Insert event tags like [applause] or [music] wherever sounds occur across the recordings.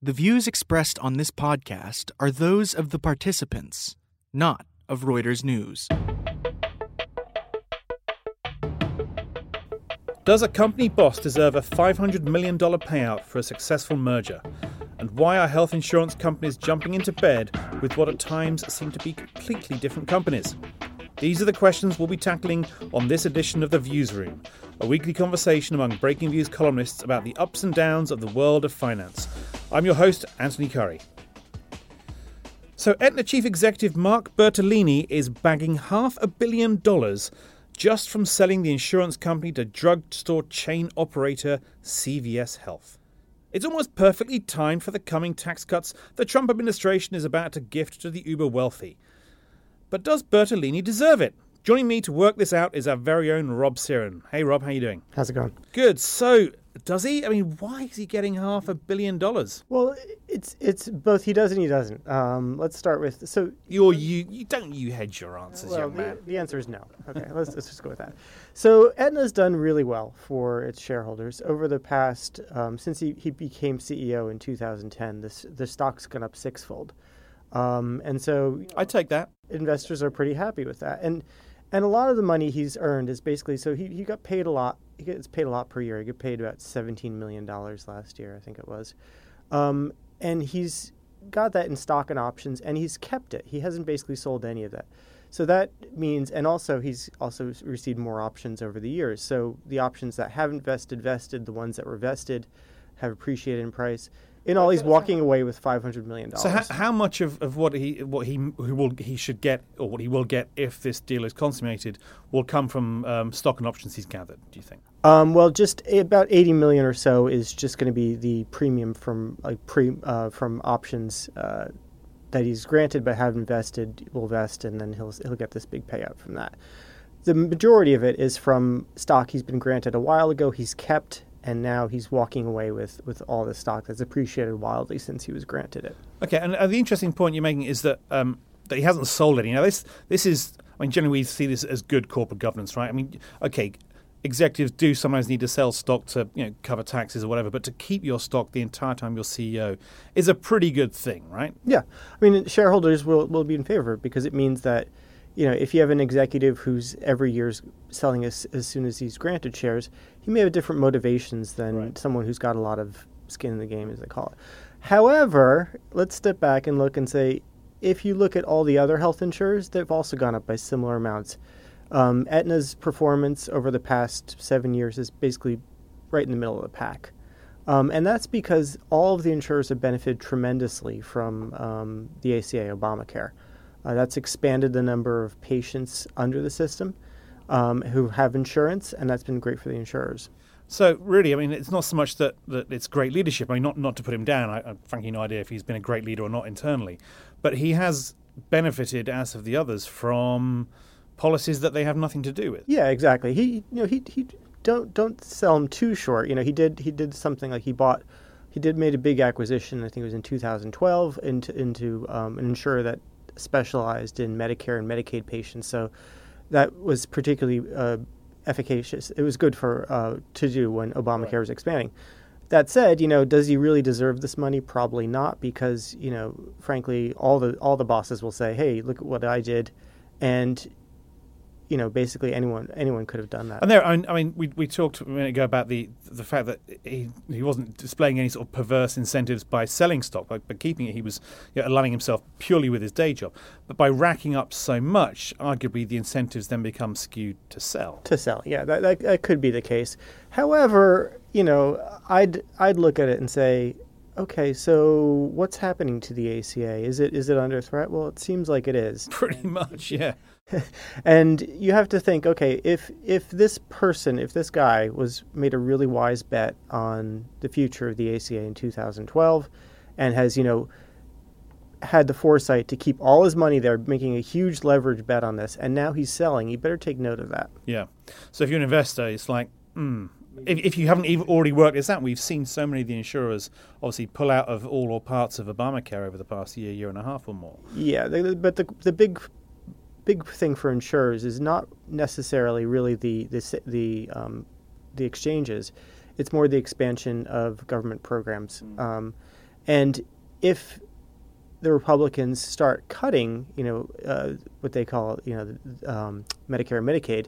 The views expressed on this podcast are those of the participants, not of Reuters News. Does a company boss deserve a $500 million payout for a successful merger? And why are health insurance companies jumping into bed with what at times seem to be completely different companies? These are the questions we'll be tackling on this edition of The Viewsroom, a weekly conversation among Breakingviews columnists about the ups and downs of the world of finance. I'm your host, Anthony Currie. So, Aetna Chief Executive Mark Bertolini is bagging half a billion dollars just from selling the insurance company to drugstore chain operator CVS Health. It's almost perfectly timed for the coming tax cuts the Trump administration is about to gift to the uber wealthy. But does Bertolini deserve it? Joining me to work this out is our very own Rob Cyran. Hey Rob, how you doing? How's it going? Good. So, does he? I mean, why is he getting half a billion dollars? Well, it's it's both he does and he doesn't. Um, let's start with so You're you you don't you hedge your answers, well, young the, man. the answer is no. Okay, let's, let's just go with that. So Aetna's done really well for its shareholders over the past um, since he, he became CEO in 2010. This the stock's gone up sixfold, um, and so I take that. Investors are pretty happy with that. And and a lot of the money he's earned is basically so he, he got paid a lot. He gets paid a lot per year. He got paid about seventeen million dollars last year, I think it was. Um, and he's got that in stock and options, and he's kept it. He hasn't basically sold any of that. So that means, and also he's also received more options over the years. So the options that haven't vested vested, the ones that were vested have appreciated in price. In all, he's walking away with five hundred million dollars. So how, how much of, of what he what he who will he should get or what he will get if this deal is consummated will come from um, stock and options he's gathered? Do you think? Um, well, just about eighty million or so is just going to be the premium from like pre uh, from options uh, that he's granted but haven't vested. Will vest, and then he'll he'll get this big payout from that. The majority of it is from stock he's been granted a while ago. He's kept, and now he's walking away with with all the stock that's appreciated wildly since he was granted it. Okay, and uh, the interesting point you're making is that um, that he hasn't sold any. Now this this is I mean generally we see this as good corporate governance, right? I mean, okay, executives do sometimes need to sell stock to you know cover taxes or whatever, but to keep your stock the entire time you're CEO is a pretty good thing, right? Yeah, I mean shareholders will will be in favor because it means that you know if you have an executive who's every year's selling as as soon as he's granted shares, he may have different motivations than Right. someone who's got a lot of skin in the game, as they call it. However, let's step back and look and say, if you look at all the other health insurers, they've also gone up by similar amounts. Um, Aetna's performance over the past seven years is basically right in the middle of the pack. Um, and that's because all of the insurers have benefited tremendously from um, the ACA, Obamacare. Uh, that's expanded the number of patients under the system um, who have insurance, and that's been great for the insurers. So really, I mean, it's not so much that, that it's great leadership. I mean, not not to put him down. I, I've frankly no idea if he's been a great leader or not internally, but he has benefited, as have the others, from policies that they have nothing to do with. Yeah, exactly. He, you know, he he don't don't sell him too short. You know, he did he did something like he bought, he did made a big acquisition. I think it was in 2012 into into um, an insurer that specialized in Medicare and Medicaid patients. So that was particularly uh, efficacious. It was good for uh, to do when Obamacare was expanding. That said, you know, does he really deserve this money? Probably not, because you know, frankly, all the all the bosses will say, "Hey, look at what I did," and you know, basically anyone anyone could have done that. And there, I mean- I mean, we, we talked a minute ago about the the fact that he he wasn't displaying any sort of perverse incentives by selling stock, but, but keeping it, he was you know, aligning himself purely with his day job. But by racking up so much, arguably the incentives then become skewed to sell. to sell. Yeah, that, that that could be the case. However, you know, I'd I'd look at it and say, okay, so what's happening to the ACA? Is it is it under threat? Well, it seems like it is. [laughs] Pretty much, yeah. [laughs] And you have to think, okay, if if this person, if this guy was made a really wise bet on the future of the ACA in 2012 and has, you know, had the foresight to keep all his money there, making a huge leverage bet on this, and now he's selling, you better take note of that. Yeah. So if you're an investor, it's like, hmm. If, if you haven't even already worked this out, we've seen so many of the insurers obviously pull out of all or parts of Obamacare over the past year, year and a half or more. Yeah, but the the big big thing for insurers is not necessarily really the the the um, the exchanges. It's more the expansion of government programs. Um, And if the Republicans start cutting, you know, uh, what they call, you know, um, Medicare and Medicaid,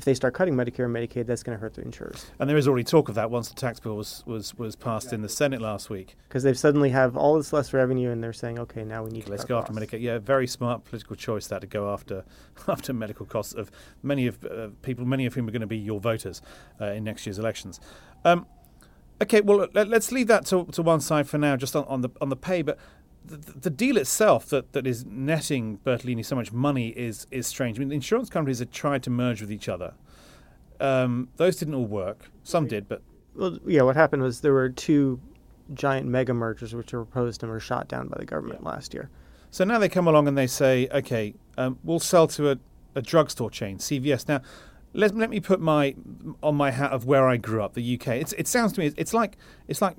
if they start cutting Medicare and Medicaid, that's going to hurt the insurers. And there is already talk of that once the tax bill was, was, was passed in the Senate last week. Because they suddenly have all this less revenue, and they're saying, okay, now we need to let's go after Medicare. Yeah, very smart political choice that to go after [laughs] after medical costs of many of uh, people, many of whom are going to be your voters uh, in next year's elections. Um, okay, well let, us leave that to, to one side for now, just on, on the on the pay, but the, the, deal itself that, that is netting Bertolini so much money is is strange. I mean, the insurance companies had tried to merge with each other. Um, those didn't all work. Some did, but well, yeah. What happened was there were two giant mega mergers which were proposed and were shot down by the government yeah. last year. So now they come along and they say, okay, um, we'll sell to a, a drugstore chain, CVS. Now, let, let me put my on my hat of where I grew up, the UK. It's, it sounds to me it's like it's like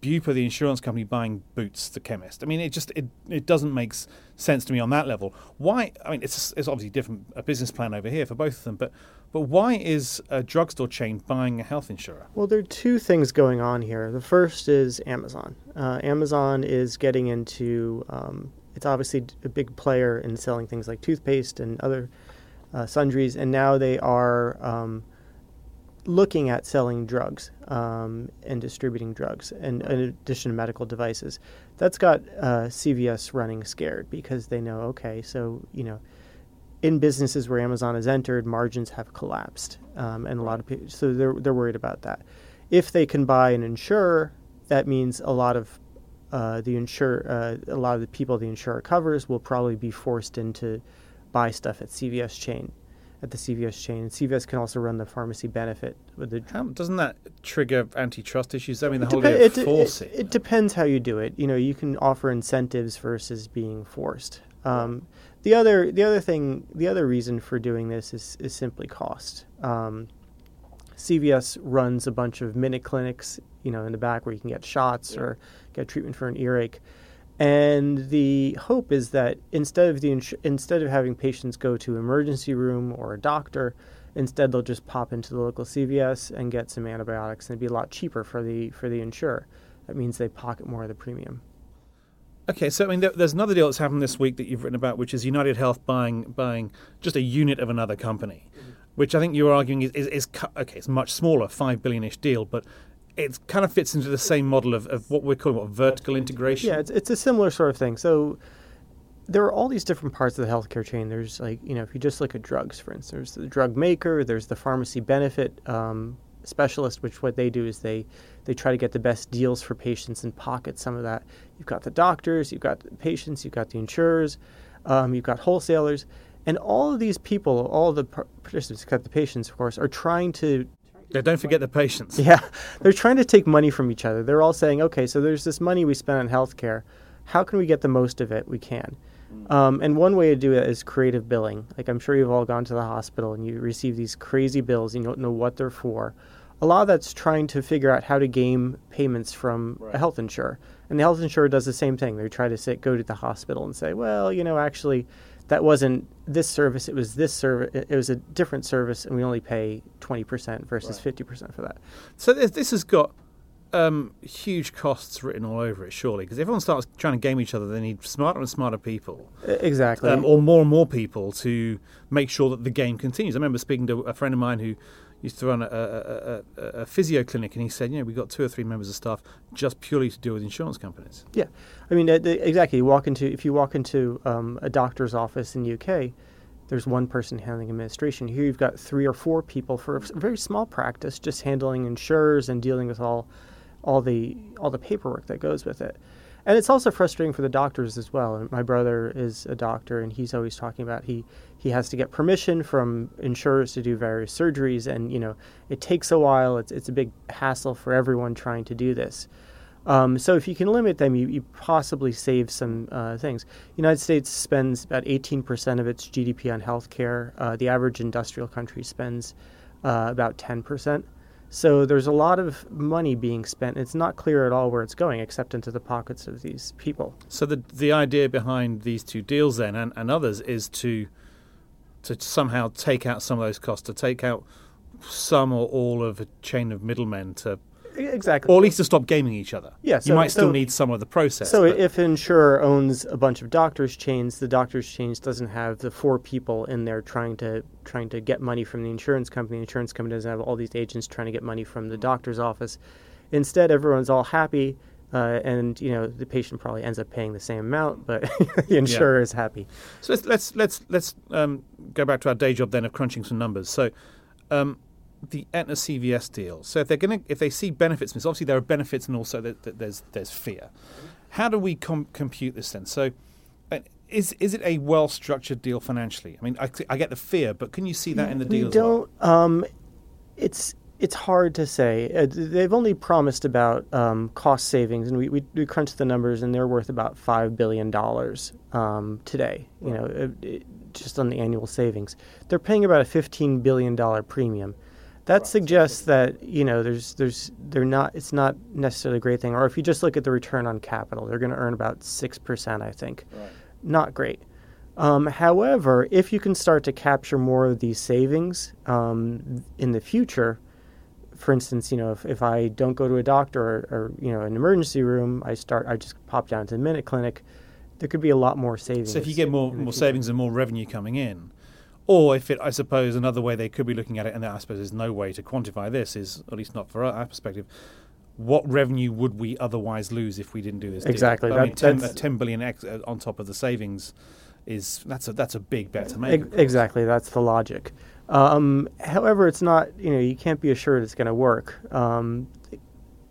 Bupa, the insurance company, buying Boots, the chemist. I mean, it just it, it doesn't make sense to me on that level. Why? I mean, it's it's obviously different a business plan over here for both of them, but but why is a drugstore chain buying a health insurer? Well, there are two things going on here. The first is Amazon. Uh, Amazon is getting into um, it's obviously a big player in selling things like toothpaste and other uh, sundries, and now they are um, looking at selling drugs um, and distributing drugs, and in addition to medical devices. That's got uh, CVS running scared because they know, okay, so you know, in businesses where Amazon has entered, margins have collapsed, um, and a lot of people, so they're they're worried about that. If they can buy an insurer, that means a lot of uh, the insure uh, a lot of the people the insurer covers will probably be forced into buy stuff at CVS chain, at the CVS chain. CVS can also run the pharmacy benefit with the. How, doesn't that trigger antitrust issues? I mean, the whole idea of forcing. It, it, depends how you do it. You know, you can offer incentives versus being forced. Um, the other, the other thing, the other reason for doing this is is simply cost. Um, CVS runs a bunch of minute clinics, you know, in the back where you can get shots or get treatment for an earache. And the hope is that instead of the ins- instead of having patients go to emergency room or a doctor, instead they'll just pop into the local CVS and get some antibiotics, and it'd be a lot cheaper for the for the insurer. That means they pocket more of the premium. Okay, so I mean, there, there's another deal that's happened this week that you've written about, which is United Health buying buying just a unit of another company, mm-hmm. which I think you're arguing is, is, is okay. It's much smaller, five billion-ish deal, but it kind of fits into the same model of, of what we're calling what, vertical integration. Yeah, it's, it's a similar sort of thing. So there are all these different parts of the healthcare chain. There's like, you know, if you just look at drugs, for instance, there's the drug maker, there's the pharmacy benefit um, specialist, which what they do is they, they try to get the best deals for patients and pocket some of that. You've got the doctors, you've got the patients, you've got the insurers, um, you've got wholesalers. And all of these people, all the participants, except the patients, of course, are trying to yeah, don't forget the patients. Yeah, they're trying to take money from each other. They're all saying, okay, so there's this money we spend on healthcare. How can we get the most of it? We can. Um, and one way to do it is creative billing. Like I'm sure you've all gone to the hospital and you receive these crazy bills. and You don't know what they're for. A lot of that's trying to figure out how to game payments from right. a health insurer. And the health insurer does the same thing. They try to say, go to the hospital and say, well, you know, actually, that wasn't this service it was this service it was a different service and we only pay 20% versus right. 50% for that so this, this has got um, huge costs written all over it surely because everyone starts trying to game each other they need smarter and smarter people exactly um, or more and more people to make sure that the game continues i remember speaking to a friend of mine who used to run a, a, a, a, physio clinic, and he said, you know, we've got two or three members of staff just purely to deal with insurance companies. Yeah, I mean, uh, exactly. You walk into if you walk into um, a doctor's office in the UK, there's one person handling administration. Here you've got three or four people for a very small practice, just handling insurers and dealing with all all the all the paperwork that goes with it and it's also frustrating for the doctors as well. My brother is a doctor, and he's always talking about he he has to get permission from insurers to do various surgeries, and you know it takes a while. It's it's a big hassle for everyone trying to do this. Um, so if you can limit them, you, you possibly save some uh, things. United States spends about 18% of its GDP on healthcare. Uh, the average industrial country spends uh, about 10%. So there's a lot of money being spent. It's not clear at all where it's going, except into the pockets of these people. So the the idea behind these two deals then and, and others is to to somehow take out some of those costs, to take out some or all of a chain of middlemen to exactly. or at least to stop gaming each other. Yeah, you might still so- need some of the process. So but- if an insurer owns a bunch of doctors' chains, the doctors' chains doesn't have the four people in there trying to trying to get money from the insurance company. The insurance company doesn't have all these agents trying to get money from the doctor's office. Instead, everyone's all happy, uh, and you know the patient probably ends up paying the same amount, but [laughs] the insurer is happy. So let's let's let's let's um, go back to our day job then of crunching some numbers. So um, the Aetna CVS deal. So if they're going to if they see benefits, because obviously there are benefits and also there, there- there's there's fear. How do we com- compute this then? So. uh, Is is it a well structured deal financially? I mean, I, I get the fear, but can you see that in the deal we don't. Um, it's it's hard to say. Uh, they've only promised about um, cost savings, and we, we we crunched the numbers, and they're worth about five billion dollars um, today. You know, it, it, just on the annual savings, they're paying about a fifteen billion dollar premium. That suggests that you know there's there's they're not it's not necessarily a great thing. Or if you just look at the return on capital, they're going to earn about six percent, I think. Right. Not great. Um, however, if you can start to capture more of these savings um, in the future, for instance, you know, if, if I don't go to a doctor or, or you know an emergency room, I start I just pop down to the minute clinic. There could be a lot more savings. So if you get more more future. savings and more revenue coming in, or if it, I suppose, another way they could be looking at it, and I suppose there's no way to quantify this, is at least not for our perspective. What revenue would we otherwise lose if we didn't do this? deal? Exactly, I mean, 10, that's- uh, 10 billion ex, uh, on top of the savings is that's a that's a big bet to make. Exactly, that's the logic. Um, however, it's not you know you can't be assured it's going to work. Um,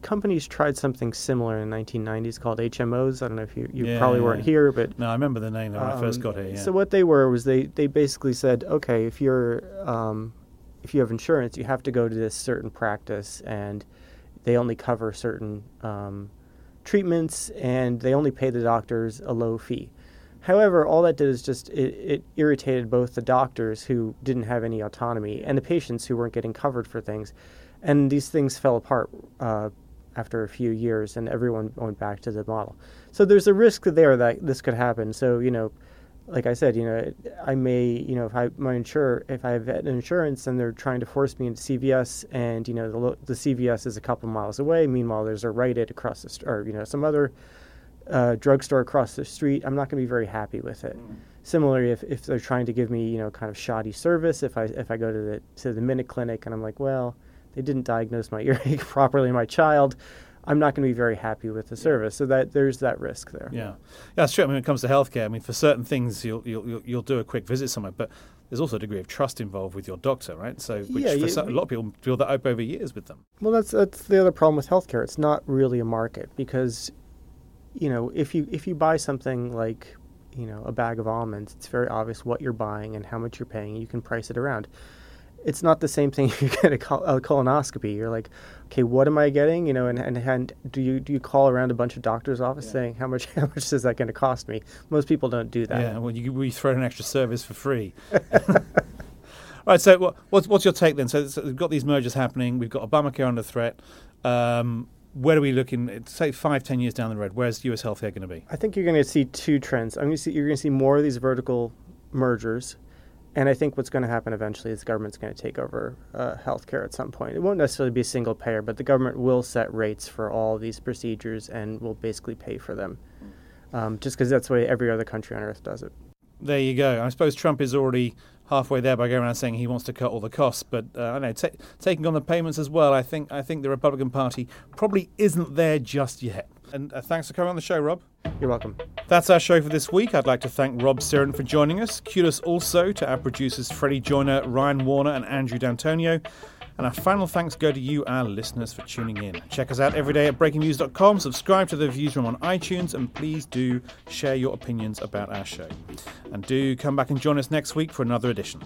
companies tried something similar in the 1990s called HMOs. I don't know if you, you Yeah, probably yeah, weren't here, but No, I remember the name when I first Um, got here. Yeah. So what they were was they, they basically said, okay, if you're um, if you have insurance, you have to go to this certain practice, and they only cover certain um, treatments, and they only pay the doctors a low fee. However, all that did is just it, it irritated both the doctors who didn't have any autonomy and the patients who weren't getting covered for things, and these things fell apart uh, after a few years, and everyone went back to the model. So there's a risk there that this could happen. So you know, like I said, you know, I may, you know, if I my insurer, if I have an insurance and they're trying to force me into CVS, and you know, the the CVS is a couple miles away. Meanwhile, there's a Rite Aid across the st- or you know, some other uh, drugstore across the street. I'm not going to be very happy with it. Similarly, if, if they're trying to give me, you know, kind of shoddy service, if I if I go to the to the minute clinic and I'm like, well, they didn't diagnose my [laughs] earache properly in my child, I'm not going to be very happy with the service. So that there's that risk there. Yeah, yeah, that's true. I mean, when it comes to healthcare, I mean, for certain things, you'll you'll you'll, do a quick visit somewhere, but there's also a degree of trust involved with your doctor, right? So, which Yeah, for so, a lot of people build that up over years with them. Well, that's that's the other problem with healthcare. It's not really a market because, you know, if you if you buy something like, you know, a bag of almonds, it's very obvious what you're buying and how much you're paying. You can price it around. It's not the same thing [laughs] you get a, col- a colonoscopy. You're like, okay, what am I getting? You know, and, and, and do you do you call around a bunch of doctors' office saying how much [laughs] how much is that going to cost me? Most people don't do that. Yeah, well, you we throw an extra service for free. All [laughs] right, so what, what's what's your take then? So, so we've got these mergers happening. We've got Obamacare under threat. Um, where are we looking? Say five, ten years down the road. Where's U.S. healthcare going to be? I think you're going to see two trends. I'm going to see you're going to see more of these vertical mergers, and I think what's going to happen eventually is the government's going to take over uh, healthcare at some point. It won't necessarily be a single payer, but the government will set rates for all these procedures and will basically pay for them, um, just because that's the way every other country on earth does it. There you go. I suppose Trump is already halfway there by going around saying he wants to cut all the costs, but uh, I know ta taking on the payments as well. I think I think the Republican Party probably isn't there just yet. And uh, thanks for coming on the show, Rob. You're welcome. That's our show for this week. I'd like to thank Rob Cyran for joining us. Kudos also to our producers Freddie Joyner, Ryan Warner, and Andrew D'Antonio. And our final thanks go to you, our listeners, for tuning in. Check us out every day at breakingviews.com. Subscribe to the Viewsroom on iTunes, and please do share your opinions about our show. And do come back and join us next week for another edition.